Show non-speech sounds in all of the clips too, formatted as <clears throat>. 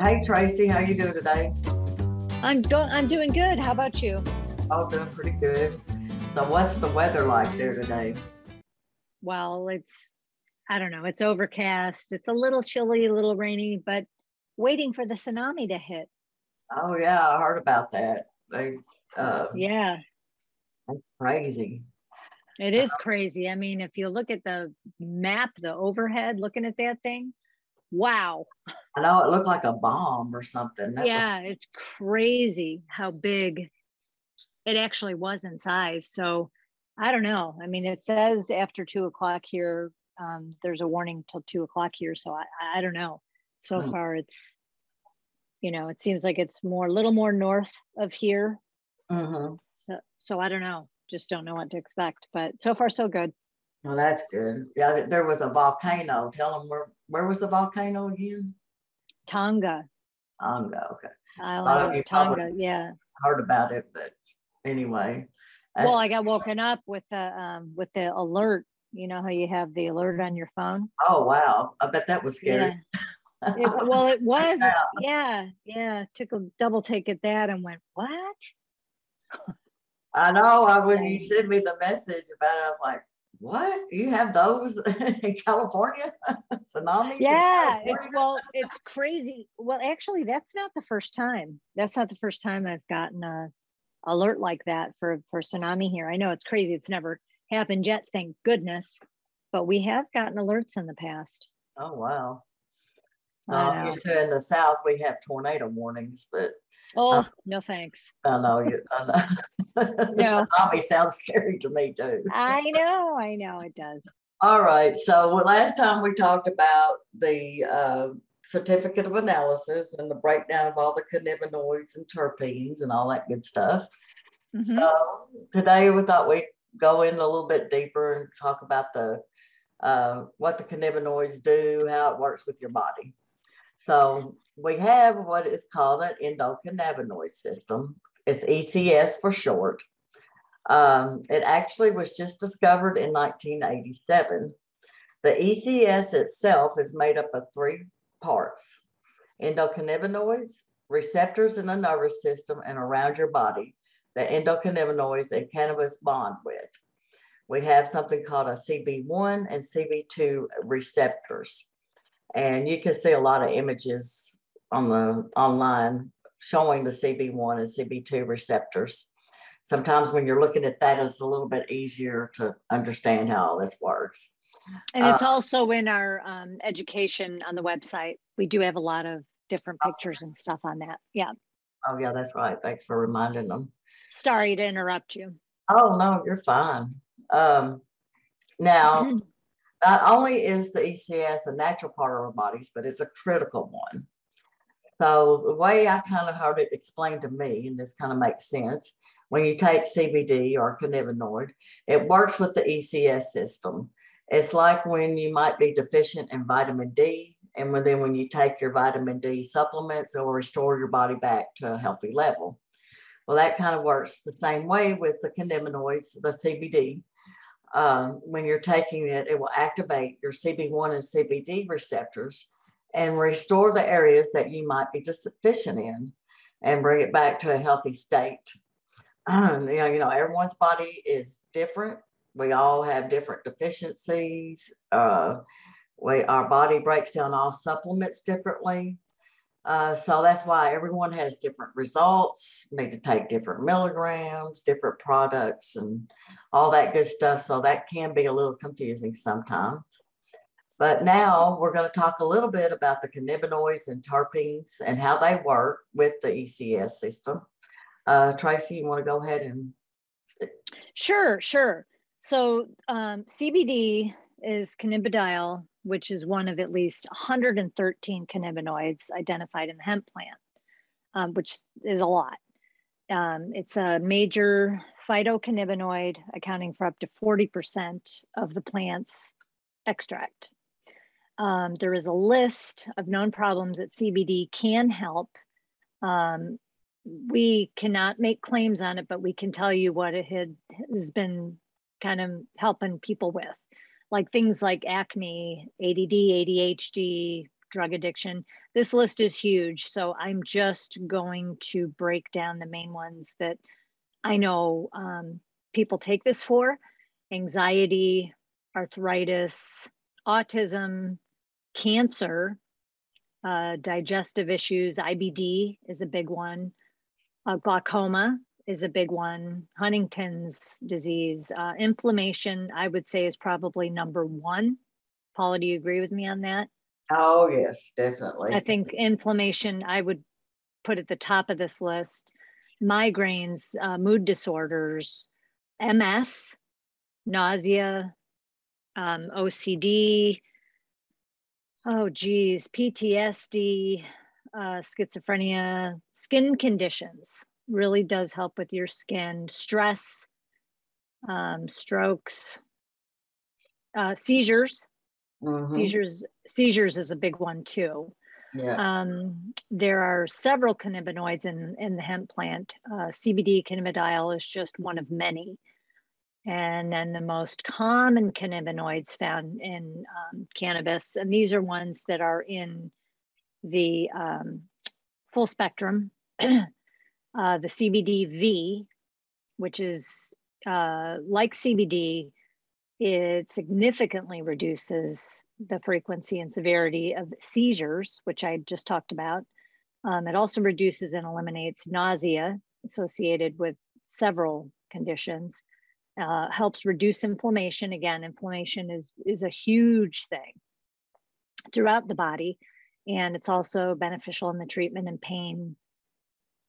Hey Tracy, how you doing today? I'm going. I'm doing good. How about you? Oh, doing pretty good. So, what's the weather like there today? Well, it's I don't know. It's overcast. It's a little chilly, a little rainy, but waiting for the tsunami to hit. Oh yeah, I heard about that. They, uh, Yeah, that's crazy. It is crazy. I mean, if you look at the map, the overhead, looking at that thing, wow. I know it looked like a bomb or something. That was- yeah, it's crazy how big it actually was in size. So I don't know. I mean, it says after two o'clock here, um, there's a warning till two o'clock here. So I, I don't know. So Hmm. far, it's, you know, it seems like it's more, a little more north of here. Mhm. So, so I don't know. Just don't know what to expect. But so far, so good. Well, that's good. Yeah, there was a volcano. Tell them where where was the volcano again? Tonga, Tonga. Okay, Island of Tonga. Yeah. heard about it, but anyway. Well, I got woken up with the um, with the alert. You know how you have the alert on your phone. oh wow, I bet that was scary. Yeah. It, well, it <laughs> was. Yeah, yeah. Took a double take at that and went, what? I know. I when you sent me the message about it, I'm like, what? You have those <laughs> in California? <laughs> Tsunamis? Yeah, it's well, it's crazy. Well, actually, that's not the first time. That's not the first time I've gotten a alert like that for for tsunami here. I know it's crazy. It's never happened yet, thank goodness. But we have gotten alerts in the past. Oh wow. I'm used to in the south we have tornado warnings, but Oh, no thanks. I know you. I know. <laughs> No. Tsunami sounds scary to me too. I know, I know it does. All right. So well, last time we talked about the uh, certificate of analysis and the breakdown of all the cannabinoids and terpenes and all that good stuff. Mhm. So today we thought we'd go in a little bit deeper and talk about the uh, what the cannabinoids do, how it works with your body. So we have what is called an endocannabinoid system. It's ECS for short. Um, it actually was just discovered in 1987. The ECS itself is made up of three parts endocannabinoids, receptors in the nervous system and around your body that endocannabinoids and cannabis bond with. We have something called a CB1 and CB2 receptors. And you can see a lot of images on the online showing the CB1 and CB2 receptors. Sometimes when you're looking at that, it's a little bit easier to understand how all this works. And it's also in our um, education on the website. We do have a lot of different pictures and stuff on that. Yeah. Oh, yeah, that's right. Thanks for reminding them. Sorry to interrupt you. Oh, no, you're fine. Um, now, <laughs> not only is the ECS a natural part of our bodies, but it's a critical one. So the way I kind of heard it explained to me, and this kind of makes sense, when you take CBD or cannabinoid, it works with the ECS system. It's like when you might be deficient in vitamin D, and then when you take your vitamin D supplements, it will restore your body back to a healthy level. Well, that kind of works the same way with the cannabinoids, the CBD um, when you're taking it, it will activate your CB1 and CBD receptors and restore the areas that you might be deficient in and bring it back to a healthy state. Um, you, know, you know, everyone's body is different. We all have different deficiencies. Uh, we, our body breaks down all supplements differently. Uh, so that's why everyone has different results, need to take different milligrams, different products, and all that good stuff. So that can be a little confusing sometimes. But now we're going to talk a little bit about the cannabinoids and terpenes and how they work with the ECS system. Uh, Tracy, you want to go ahead and Sure, sure. So um, CBD is cannabidiol, which is one of at least 113 cannabinoids identified in the hemp plant, um, which is a lot. Um, it's a major phytocannabinoid, accounting for up to 40% of the plant's extract. Um, there is a list of known problems that CBD can help. Um, we cannot make claims on it, but we can tell you what it had, has been kind of helping people with. like things like acne, ADD, ADHD, drug addiction. This list is huge. So I'm just going to break down the main ones that I know um, people take this for anxiety, arthritis, autism, cancer, uh, digestive issues, IBD is a big one, uh, glaucoma is a big one, Huntington's disease, uh, inflammation, I would say, is probably number one. Paula, do you agree with me on that? Oh, yes, definitely. I think inflammation, I would put at the top of this list. Migraines, uh, mood disorders, MS, nausea, um, OCD, oh, geez, PTSD, uh, schizophrenia, skin conditions really does help with your skin, stress, um, strokes, uh, seizures. Mm-hmm. Seizures seizures is a big one too. Yeah. Um, there are several cannabinoids in, in the hemp plant. Uh, CBD cannabidiol is just one of many. And then the most common cannabinoids found in um, cannabis, and these are ones that are in the um, full spectrum, <clears throat> uh, the CBDV, which is uh, like CBD, it significantly reduces the frequency and severity of seizures, which I just talked about. Um, it also reduces and eliminates nausea associated with several conditions. Uh, helps reduce inflammation. Again, inflammation is is a huge thing throughout the body, and it's also beneficial in the treatment and pain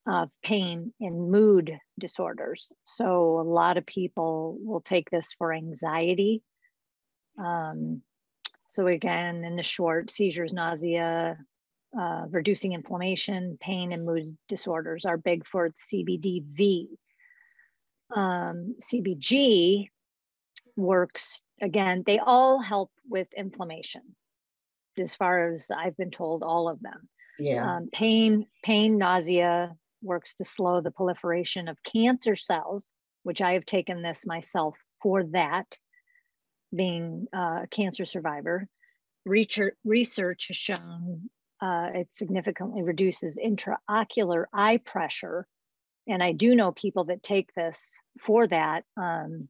of pain and mood disorders. So a lot of people will take this for anxiety. Um, so again, in the short, seizures, nausea, uh, reducing inflammation, pain, and mood disorders are big for CBDV. Um, CBG works again, they all help with inflammation. As far as I've been told, all of them. Yeah. Um, pain, pain, nausea works to slow the proliferation of cancer cells, which I have taken this myself for that being a cancer survivor, research, research has shown uh, it significantly reduces intraocular eye pressure. And I do know people that take this for that um,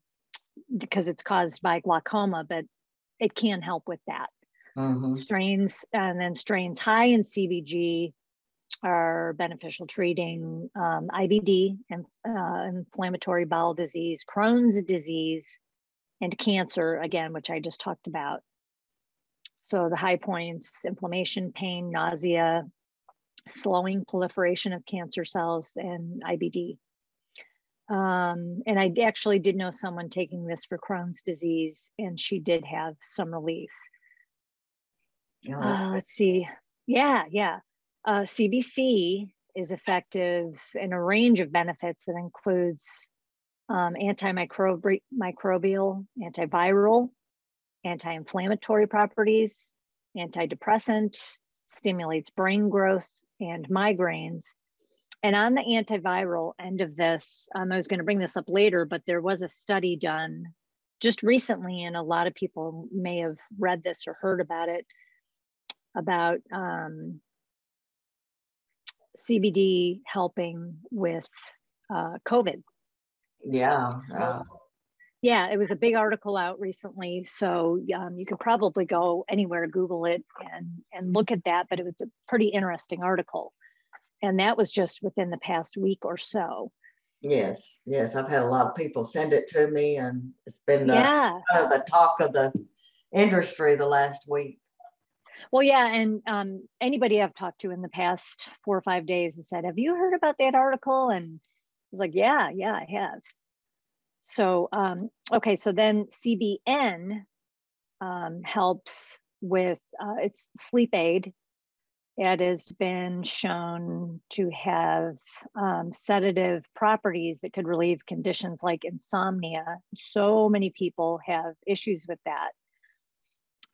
because it's caused by glaucoma, but it can help with that. Mm-hmm. Strains and then strains high in CBG are beneficial treating um, IBD and uh, inflammatory bowel disease, Crohn's disease, and cancer, again, which I just talked about. So the high points, inflammation, pain, nausea, slowing proliferation of cancer cells, and IBD. Um, and I actually did know someone taking this for Crohn's disease, and she did have some relief. uh, let's see. Yeah, yeah. Uh, CBC is effective in a range of benefits that includes um, antimicrobial, antiviral, anti-inflammatory properties, antidepressant, stimulates brain growth and migraines. And on the antiviral end of this, um, I was going to bring this up later, but there was a study done just recently, and a lot of people may have read this or heard about it about um, CBD helping with uh, COVID yeah. Yeah, it was a big article out recently. So um, you could probably go anywhere, Google it, and and look at that. But it was a pretty interesting article, and that was just within the past week or so. Yes, yes, I've had a lot of people send it to me, and it's been the, yeah. kind of the talk of the industry the last week. Well, yeah, and um, anybody I've talked to in the past four or five days has said, "Have you heard about that article?" And I was like, yeah, yeah, I have. So, um, okay, so then CBN um, helps with uh, its sleep aid. It has been shown to have um, sedative properties that could relieve conditions like insomnia. So many people have issues with that.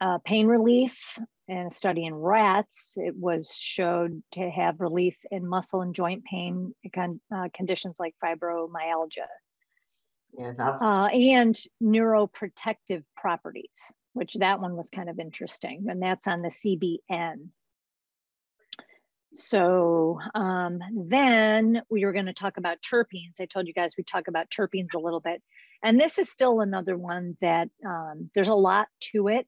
Uh, pain relief in a study in rats, it was showed to have relief in muscle and joint pain con- uh, conditions like fibromyalgia. Uh, and neuroprotective properties. which that one was kind of interesting, and that's on the CBN. So um, then we were going to talk about terpenes. I told you guys we talk about terpenes a little bit. And this is still another one that um, there's a lot to it.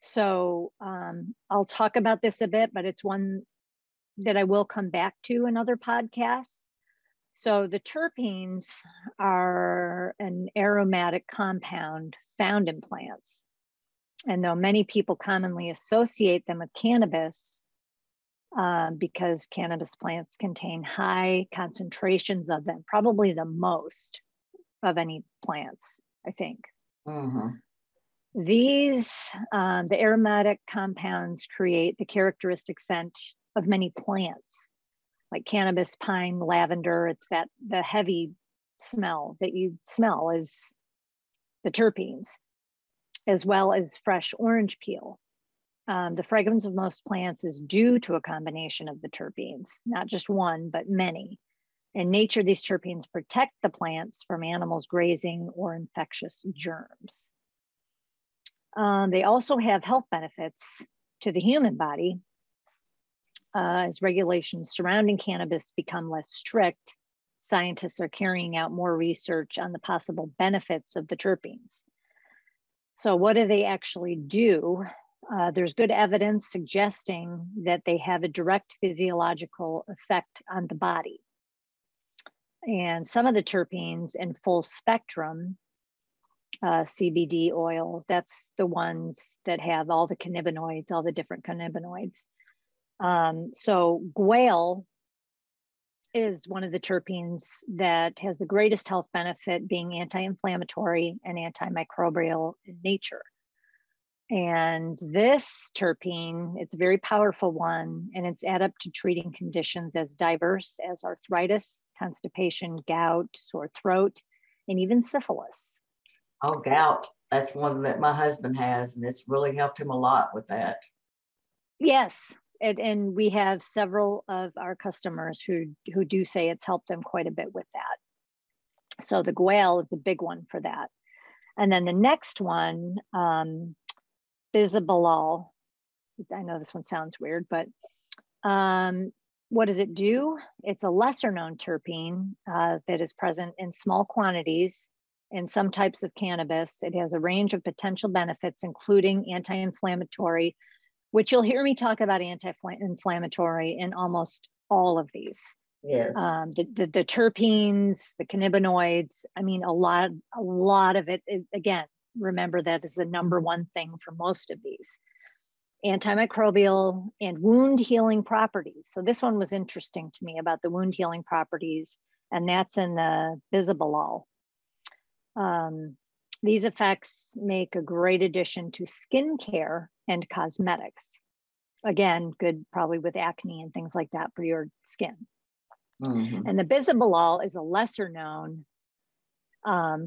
So um, I'll talk about this a bit, but it's one that I will come back to in other podcasts. So the terpenes are an aromatic compound found in plants. And though many people commonly associate them with cannabis, uh, because cannabis plants contain high concentrations of them, probably the most of any plants, I think. Mm-hmm. These, um, the aromatic compounds create the characteristic scent of many plants, like cannabis, pine, lavender. It's that the heavy smell that you smell is the terpenes, as well as fresh orange peel. Um, the fragrance of most plants is due to a combination of the terpenes, not just one, but many. In nature, these terpenes protect the plants from animals grazing or infectious germs. Um, they also have health benefits to the human body. Uh, as regulations surrounding cannabis become less strict, scientists are carrying out more research on the possible benefits of the terpenes. So, what do they actually do? Uh, there's good evidence suggesting that they have a direct physiological effect on the body. And some of the terpenes in full spectrum uh, CBD oil, that's the ones that have all the cannabinoids, all the different cannabinoids. Um, so guaiol is one of the terpenes that has the greatest health benefit being anti-inflammatory and antimicrobial in nature. And this terpene, it's a very powerful one, and it's adept to treating conditions as diverse as arthritis, constipation, gout, sore throat, and even syphilis. Oh, gout. That's one that my husband has, and it's really helped him a lot with that. Yes. And, and we have several of our customers who, who do say it's helped them quite a bit with that. So the guaiol is a big one for that. And then the next one, um, bisabolol. I know this one sounds weird, but um, what does it do? It's a lesser known terpene uh, that is present in small quantities in some types of cannabis. It has a range of potential benefits, including anti inflammatory, which you'll hear me talk about anti inflammatory in almost all of these. Yes. Um, the, the, the terpenes, the cannabinoids. I mean, a lot, a lot of it. Is, again, remember that is the number one thing for most of these antimicrobial and wound healing properties. So this one was interesting to me about the wound healing properties, and that's in the bisabolol. Um, these effects make a great addition to skincare and cosmetics. Again, good probably with acne and things like that for your skin. Mm-hmm. And the bisabolol is a lesser known um,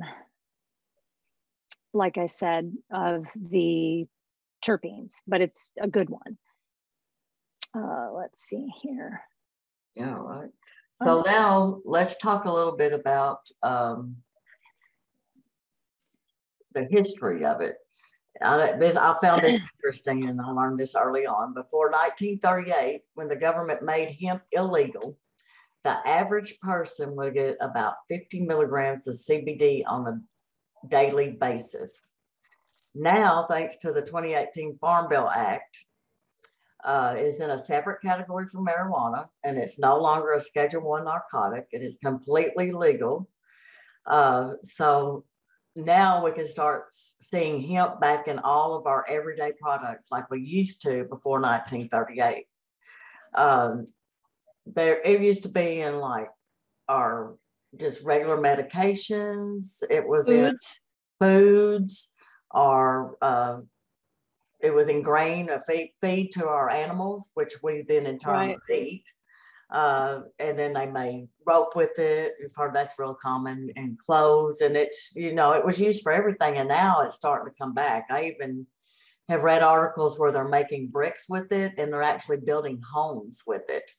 like I said, of the terpenes, but it's a good one. Uh, let's see here. Yeah, right. So now let's talk a little bit about um, the history of it. I, I found this <clears throat> interesting and I learned this early on. Before 1938, when the government made hemp illegal, the average person would get about 50 milligrams of CBD on a daily basis. Now, thanks to the 2018 Farm Bill Act, uh, is in a separate category from marijuana, and it's no longer a Schedule One narcotic. It is completely legal. Uh, so now we can start seeing hemp back in all of our everyday products like we used to before 1938. Um, there, it used to be in like our just regular medications. It was foods. in foods or uh, it was ingrained a feed, feed to our animals, which we then in turn right. eat. Uh, and then they made rope with it. You've heard that's real common in clothes. And it's, you know, it was used for everything. And now it's starting to come back. I even have read articles where they're making bricks with it and they're actually building homes with it.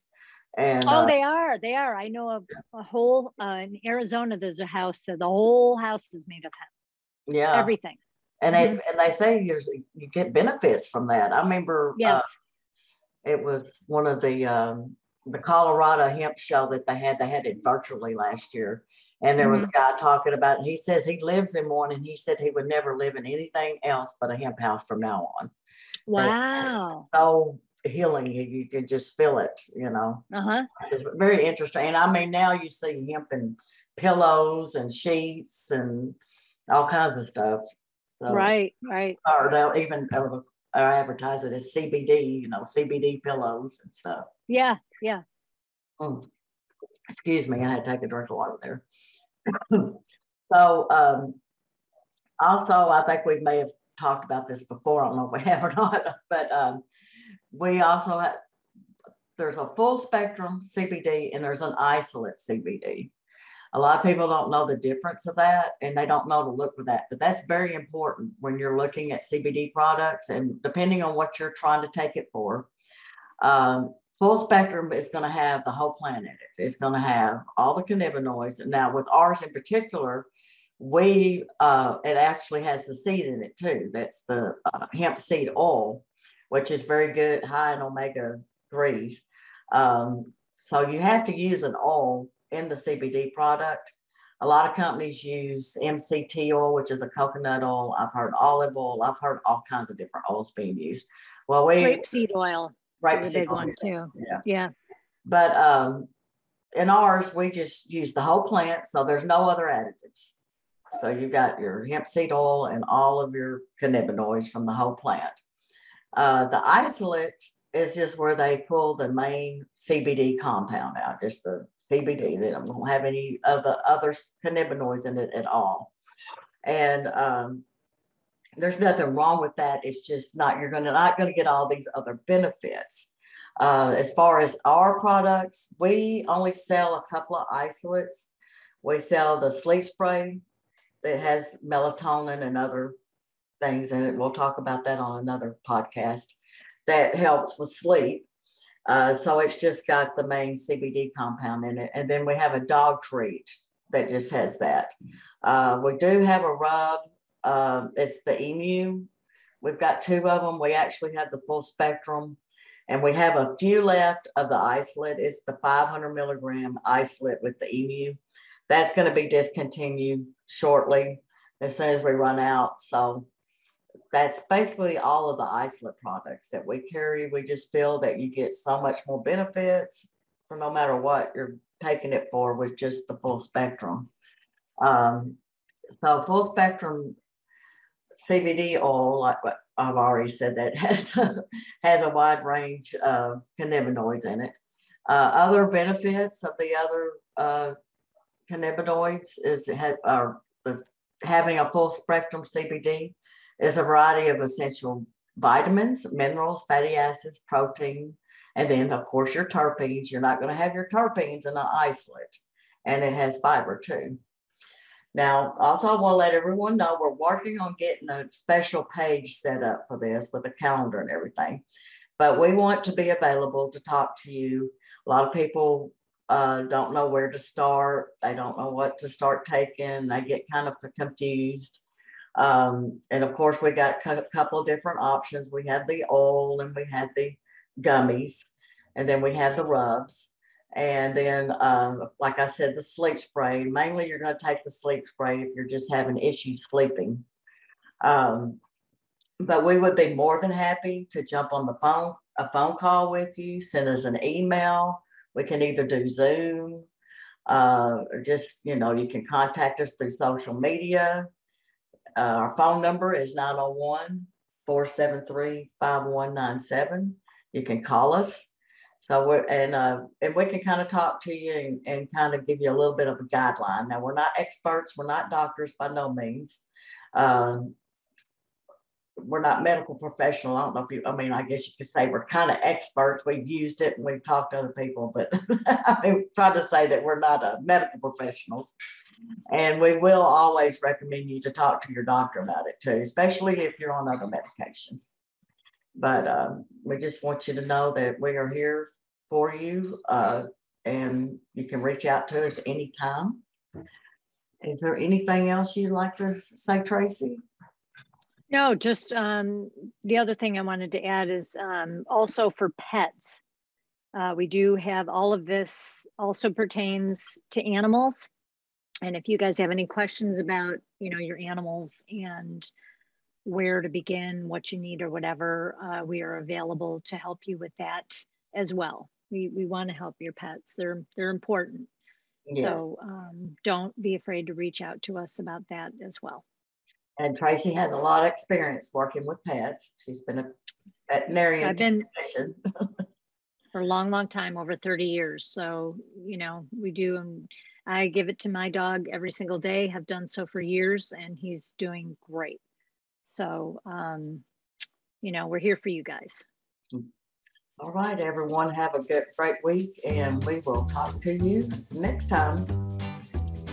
And, oh, uh, they are. They are. I know of a whole uh, in Arizona. There's a house that the whole house is made of hemp. Yeah. Everything. and mm-hmm. they and they say you you get benefits from that. I remember uh, yes. Uh, it was one of the um, the Colorado hemp show that they had. They had it virtually last year, and there was mm-hmm. a guy talking about. It. He says he lives in one, and he said he would never live in anything else but a hemp house from now on. Wow! So healing, you, you can just feel it. You know. Uh huh. It's very interesting, and I mean now you see hemp and pillows and sheets and all kinds of stuff. So, right, right. Or they'll even or, advertise it as CBD, you know, CBD pillows and stuff. Yeah, yeah. Mm. Excuse me, I had to take a drink of water there. <clears throat> so, um, also, I think we may have talked about this before. I don't know if we <laughs> have or not, but um, we also have, there's a full spectrum CBD and there's an isolate CBD. A lot of people don't know the difference of that and they don't know to look for that. But that's very important when you're looking at CBD products and depending on what you're trying to take it for. Um, full spectrum is going to have the whole planet. It's going to have all the cannabinoids. Now with ours in particular, we uh, it actually has the seed in it too. That's the uh, hemp seed oil, which is very good, high in omega threes. Um, so you have to use an oil in the CBD product. A lot of companies use MCT oil, which is a coconut oil. I've heard olive oil. I've heard all kinds of different oils being used. Well, we rapeseed oil. Rapeseed big oil. one too. Yeah. Yeah. But um, in ours, we just use the whole plant, so there's no other additives. So you've got your hemp seed oil and all of your cannabinoids from the whole plant. Uh, the isolate is just where they pull the main CBD compound out, just the CBD. They don't have any of the other cannabinoids in it at all. And um, there's nothing wrong with that. It's just not, you're gonna not gonna get all these other benefits. Uh, as far as our products, we only sell a couple of isolates. We sell the sleep spray that has melatonin and other things in it. We'll talk about that on another podcast that helps with sleep. Uh, so it's just got the main CBD compound in it. And then we have a dog treat that just has that. Uh, we do have a rub. Uh, it's the emu. We've got two of them. We actually have the full spectrum. And we have a few left of the isolate. It's the 500 milligram isolate with the emu. That's going to be discontinued shortly as soon as we run out. So that's basically all of the isolate products that we carry. We just feel that you get so much more benefits for no matter what you're taking it for with just the full spectrum. Um, so full spectrum CBD oil, like what I've already said, that <laughs> has a, has a wide range of cannabinoids in it. Uh, other benefits of the other uh, cannabinoids is are the, having a full spectrum CBD is a variety of essential vitamins, minerals, fatty acids, protein, and then of course your terpenes. You're not going to have your terpenes in an isolate, and it has fiber too. Now, also, I want to let everyone know we're working on getting a special page set up for this with a calendar and everything. But we want to be available to talk to you. A lot of people uh, don't know where to start. They don't know what to start taking. They get kind of confused. Um, and of course, we got a couple of different options. We have the oil and we have the gummies, and then we have the rubs. And then, um, like I said, the sleep spray. Mainly, you're going to take the sleep spray if you're just having issues sleeping. Um, but we would be more than happy to jump on the phone, a phone call with you, send us an email. We can either do Zoom, uh, or just, you know, you can contact us through social media. Uh, our phone number is 901 473 5197. You can call us. So we're and uh, and we can kind of talk to you and, and kind of give you a little bit of a guideline. Now we're not experts, we're not doctors by no means. Um, we're not medical professional. I don't know if you, I mean, I guess you could say we're kind of experts. We've used it and we've talked to other people, but <laughs> I mean, try to say that we're not uh, medical professionals. And we will always recommend you to talk to your doctor about it too, especially if you're on other medications. But um, we just want you to know that we are here for you uh, and you can reach out to us anytime. Is there anything else you'd like to say, Tracy? No, just um, the other thing I wanted to add is um, also for pets. Uh, we do have all of this also pertains to animals. And if you guys have any questions about, you know, your animals and where to begin, what you need or whatever, uh, we are available to help you with that as well. We, we want to help your pets. They're, they're important. Yes. So um, don't be afraid to reach out to us about that as well. And Tracy has a lot of experience working with pets. She's been a veterinarian I've been <laughs> for a long, long time, over 30 years. So, you know, we do, and I give it to my dog every single day, have done so for years, and he's doing great. So, um, you know, we're here for you guys. All right, everyone, have a good, great week, and we will talk to you next time.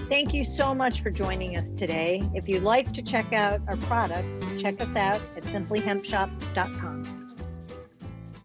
Thank you so much for joining us today. If you'd like to check out our products, check us out at simplyhempshop.com.